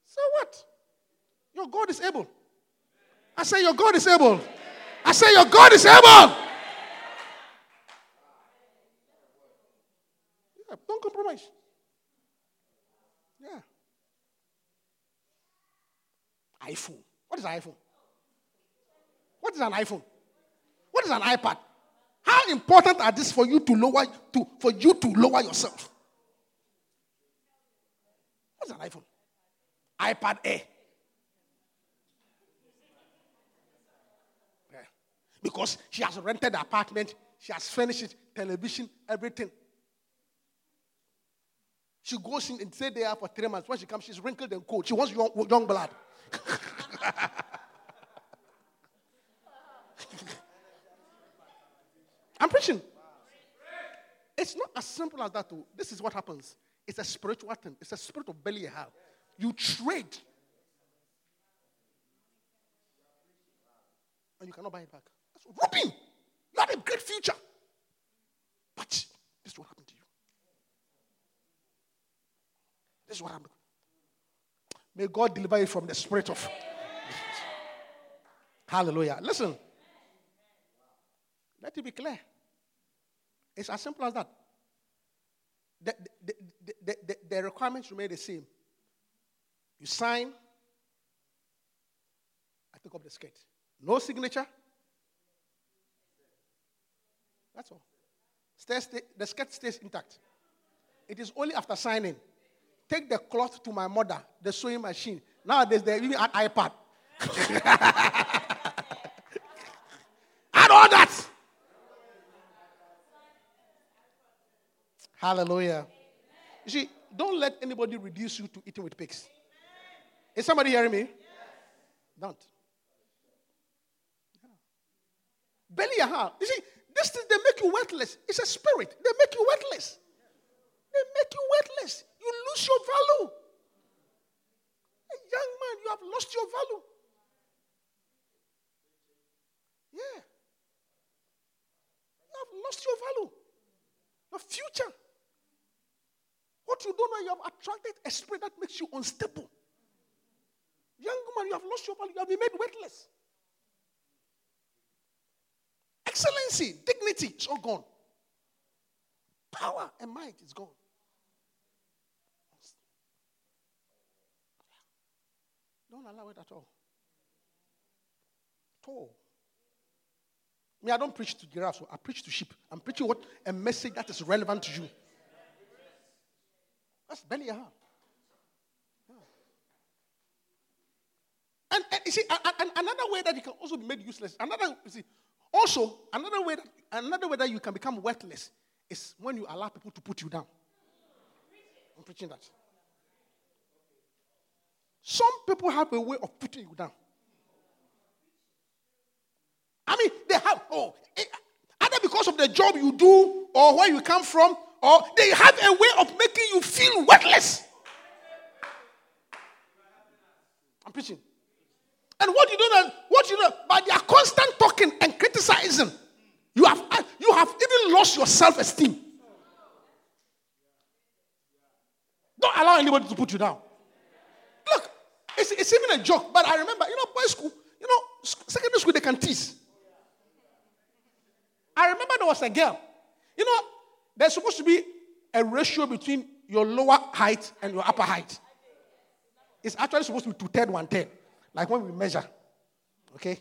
So what? Your God is able. I say, Your God is able. I say, Your God is able. Yeah, don't compromise. Yeah. iPhone. What is an iPhone? What is an iPhone? What is an iPad? How important are these for you to lower to for you to lower yourself? What's an iPhone? iPad Air. Yeah. Because she has rented the apartment, she has furnished television, everything. She goes in and stay there for three months. When she comes, she's wrinkled and cold. She wants young, young blood. I'm preaching. It's not as simple as that, though. This is what happens. It's a spiritual thing. It's a spirit of Beli Yahal. You trade. And you cannot buy it back. That's robbing. You have a great future. But this is what happened to you. This is what happened. May God deliver you from the spirit of. Hallelujah. Listen. Let it be clear. It's as simple as that. The, the, the, the, the, requirements remain the same. You sign, I take up the skirt. No signature. That's all. The skirt stays intact. It is only after signing. Take the cloth to my mother, the sewing machine. Nowadays, they even an iPad. Add all that. Hallelujah. You see, don't let anybody reduce you to eating with pigs. Is somebody hearing me? Don't. Beli Yahal. You see, this thing they make you worthless. It's a spirit. They make you worthless. They make you worthless. You lose your value. A young man, you have lost your value. Yeah. You have lost your value. Your future. What you don't know, you have attracted a spirit that makes you unstable. Young man, you have lost your value. You have been made worthless. Excellency, dignity, it's all gone. Power and might is gone. Don't allow it at all. At all. I don't preach to giraffes. I preach to sheep. I'm preaching what a message that is relevant to you. That's Beli Yahal. And, and you see, and, and another way that you can also be made useless. Another, you see, also another way that another way that you can become worthless is when you allow people to put you down. I'm preaching that. Some people have a way of putting you down. I mean, they have, oh, eh, either because of the job you do or where you come from, or they have a way of making you feel worthless. I'm preaching. And what you do know, what you know, by their constant talking and criticizing, you have uh, you have even lost your self-esteem. Don't allow anybody to put you down. Look, it's, it's even a joke, but I remember, you know, boys' school, you know, secondary school, they can tease. I remember there was a girl. You know, there's supposed to be a ratio between your lower height and your upper height. It's actually supposed to be two ten, one ten, like when we measure. Okay?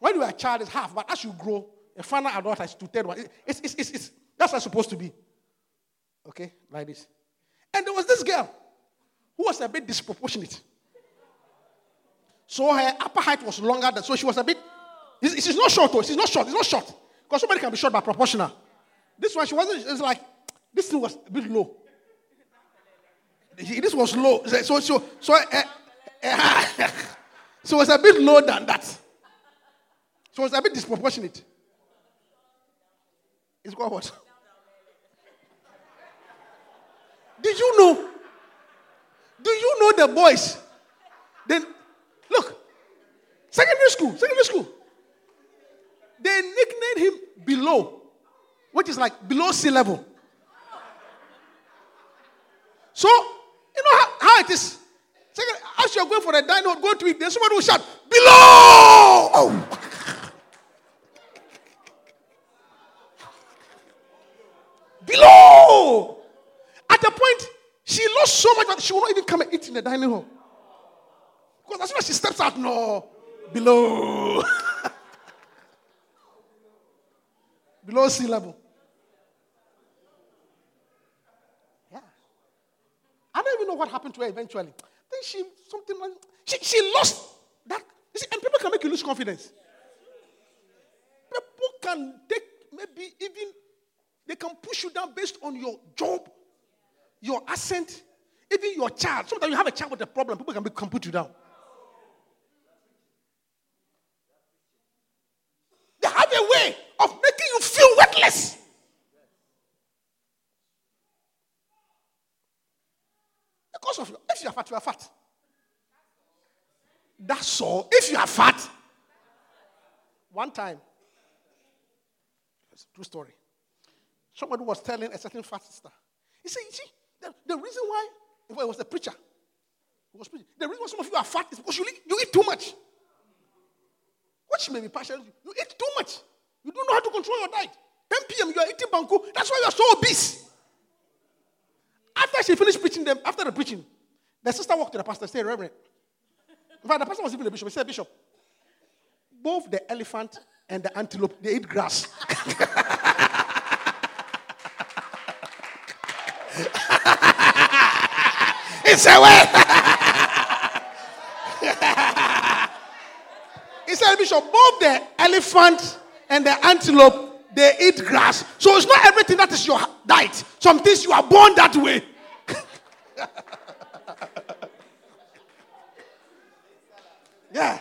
When you are a child, it's half, but as you grow, a final adult is two ten, one. It's, it's, it's, it's, that's how it's supposed to be. Okay? Like this. And there was this girl who was a bit disproportionate. So her upper height was longer than, so she was a bit. She's not short, though. She's not short. It's not short. Because somebody can be short by proportional. This one, she wasn't, it's like, this thing was a bit low. This was low. So, so, so, uh, uh, so it was a bit lower than that. So it was a bit disproportionate. It's called what? Did you know? Do you know the boys? Then, look, secondary school, secondary school. They nicknamed him below, which is like below sea level. So, you know how, how it is. Second, as you're going for a dino, go to it, there's someone who shout, below! Oh. below! At the point, she lost so much that she will not even come and eat in the dining hall. Because as soon as she steps out, no, below. below sea level. I don't even know what happened to her eventually. Then she, something like, she, she lost that. See, and people can make you lose confidence. People can take, maybe even, they can push you down based on your job your accent, even your child. Sometimes you have a child with a problem, people can, be, can put you down. They have a way of making you feel worthless. Of. If you are fat, you are fat. That's all. If you are fat, one time, it's a true story. Somebody was telling a certain fat sister. He said, You see, the, the reason why, well, it was the preacher. He was preaching. The reason why some of you are fat is because you eat, you eat too much. Which may be passionate, you eat too much. You don't know how to control your diet. 10 p.m. you are eating banku. That's why you are so obese. After she finished preaching them, after the preaching, the sister walked to the pastor and said, Reverend. In fact, the pastor was even the bishop. He said, Bishop, both the elephant and the antelope, they eat grass. he said, Well. he said, Bishop, both the elephant and the antelope, they eat grass. So it's not everything that is your diet. Some things you are born that way. yeah.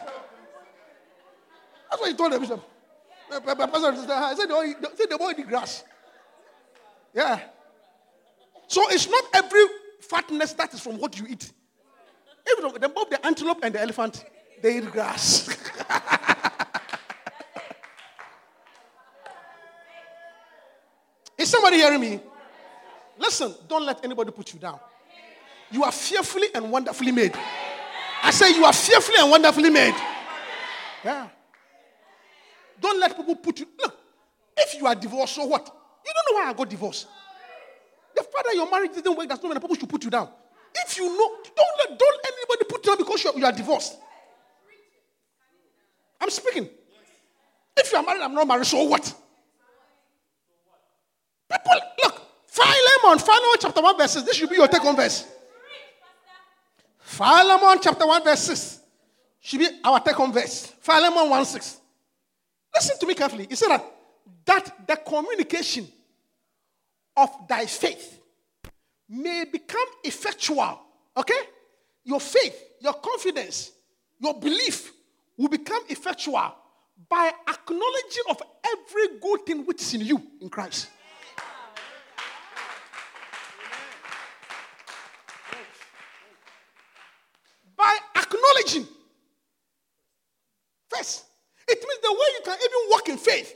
That's what he told the bishop. Uh, Pastor, said, they said they both eat grass. Yeah. So it's not every fatness that is from what you eat. Even though both the antelope and the elephant, they eat grass. Is somebody hearing me? Listen, don't let anybody put you down. You are fearfully and wonderfully made. I say you are fearfully and wonderfully made. Yeah. Don't let people put you. Look, if you are divorced, so what? You don't know why I got divorced. The father your marriage didn't work. That's not when people should put you down. If you know, don't let don't anybody put you down because you are, you are divorced. I'm speaking. If you are married, I'm not married. So what? People, look, Philemon, Philemon chapter 1, verse 6. This should be your take on verse. Philemon chapter 1, verse 6. Should be our take on verse. Philemon 1 6. Listen to me carefully. He said that, that the communication of thy faith may become effectual. Okay? Your faith, your confidence, your belief will become effectual by acknowledging of every good thing which is in you in Christ. Acknowledging. First, it means the way you can even walk in faith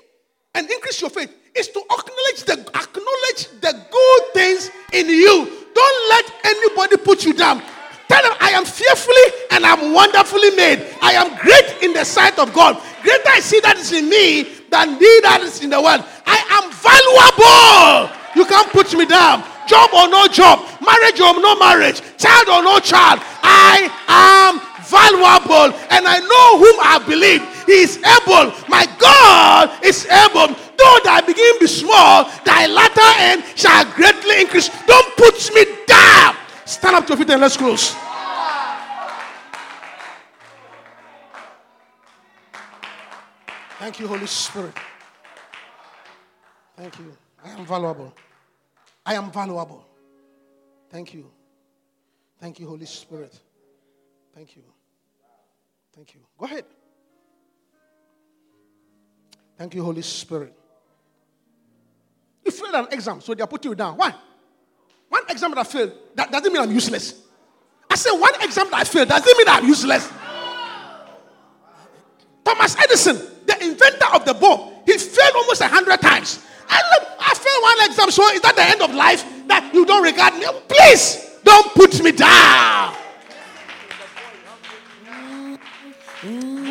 and increase your faith is to acknowledge the acknowledge the good things in you. Don't let anybody put you down. Tell them I am fearfully and I'm wonderfully made. I am great in the sight of God. Greater I see that is in me than he that is in the world. I am valuable. You can't put me down. Job or no job, marriage or no marriage, child or no child. I am valuable and I know whom I believe. He is able. My God is able. Though thy beginning be small, thy latter end shall greatly increase. Don't put me down. Stand up to your feet and let's close. Thank you, Holy Spirit. Thank you. I am valuable. I am valuable. Thank you. Thank you, Holy Spirit. Thank you. Thank you. Go ahead. Thank you, Holy Spirit. You failed an exam, so they are putting you down. Why? One exam that I failed, that doesn't mean I'm useless. I said one exam that I failed doesn't mean I'm useless. Thomas Edison, the inventor of the bulb, he failed almost a hundred times. I, I failed one exam, so is that the end of life that you don't regard me? Please don't put me down.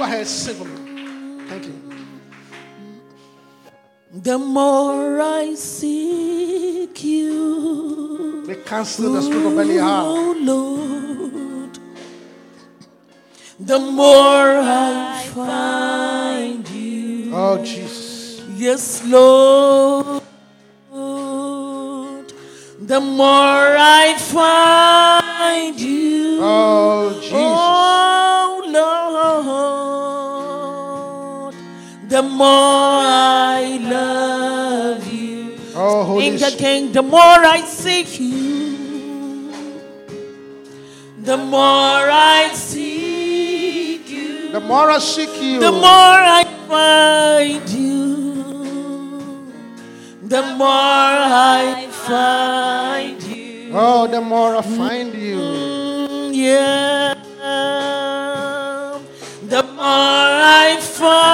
Go ahead, sing for me. Thank you. The more I seek you, We cancel the spirit of Belial. oh Lord, the more I find you. Oh, Jesus. Yes, Lord. The more I find you. Oh, Jesus. Oh, The more I love you. Oh, Holy In the King, the more I seek you. the more I seek you, The more I seek you, the more I find you, the more I find you. oh, the more I find you. Mm, yeah. The more I find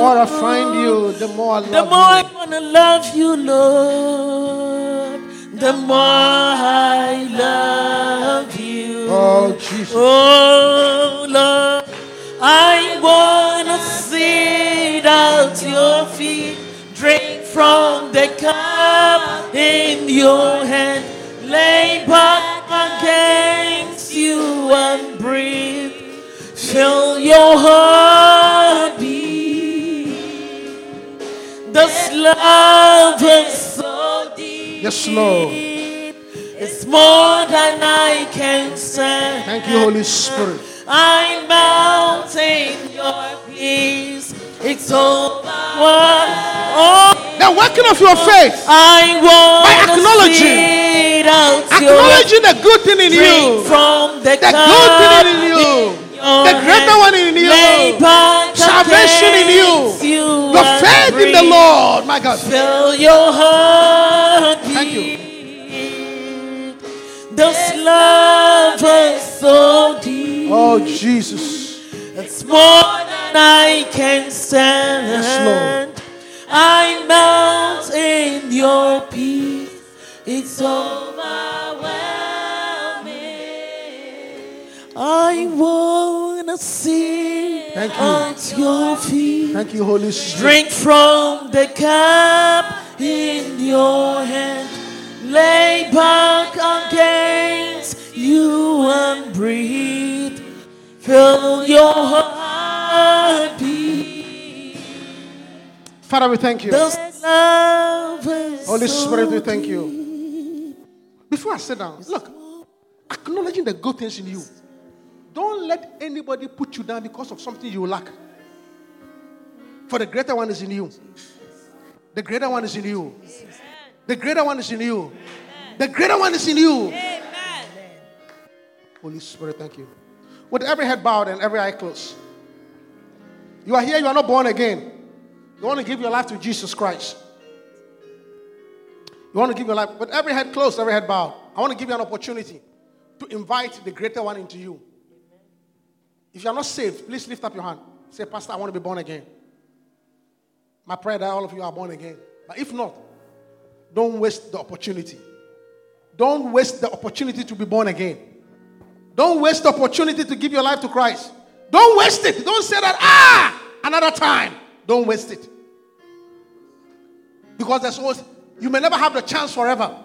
more I find you, the more I love the more I wanna love you, Lord. The more I love you. Oh, Jesus. Oh Lord, I wanna sit at your feet, drink from the cup in your hand, lay back love is so deep. Yes, Lord. It's more than I can say. Thank you, Holy Spirit. I melt in your peace. It's over. Oh, The working of your faith, I want By acknowledging- acknowledging the good thing in you, from the, the good thing in you, the greater one in you, salvation in you, your faith in the Lord. My God. Fill your heart. Thank you. This love is so deep. Oh, Jesus. It's more than I can stand. Yes, Lord. I melt in your peace. It's overwhelming. I wanna sit Thank you. at your feet. Thank you, Holy Spirit. Drink from the cup in your hand. Lay back against you and breathe. Feel your heart beat. Father, we thank you. This love is Holy so Spirit, we thank you. Before I sit down, look, acknowledging the good things in you. Let anybody put you down because of something you lack. For the greater one is in you. The greater one is in you. The greater one is in you. The greater one is in you. Holy Spirit, thank you. With every head bowed and every eye closed. You are here, you are not born again. You want to give your life to Jesus Christ. You want to give your life, with every head closed, every head bowed. I want to give you an opportunity to invite the greater one into you. If you are not saved, please lift up your hand. Say, Pastor, I want to be born again. My prayer that all of you are born again. But if not, don't waste the opportunity. Don't waste the opportunity to be born again. Don't waste the opportunity to give your life to Christ. Don't waste it. Don't say that, ah, another time. Don't waste it. Because there's always, you may never have the chance forever.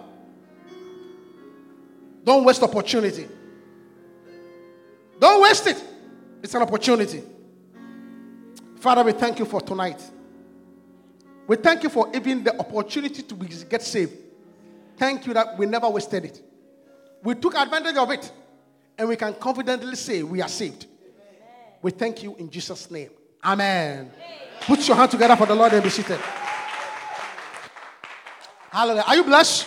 Don't waste opportunity. Don't waste it. It's an opportunity. Father, we thank you for tonight. We thank you for even the opportunity to get saved. Thank you that we never wasted it. We took advantage of it. And we can confidently say we are saved. We thank you in Jesus' name. Amen. Put your hand together for the Lord and be seated. Hallelujah. Are you blessed?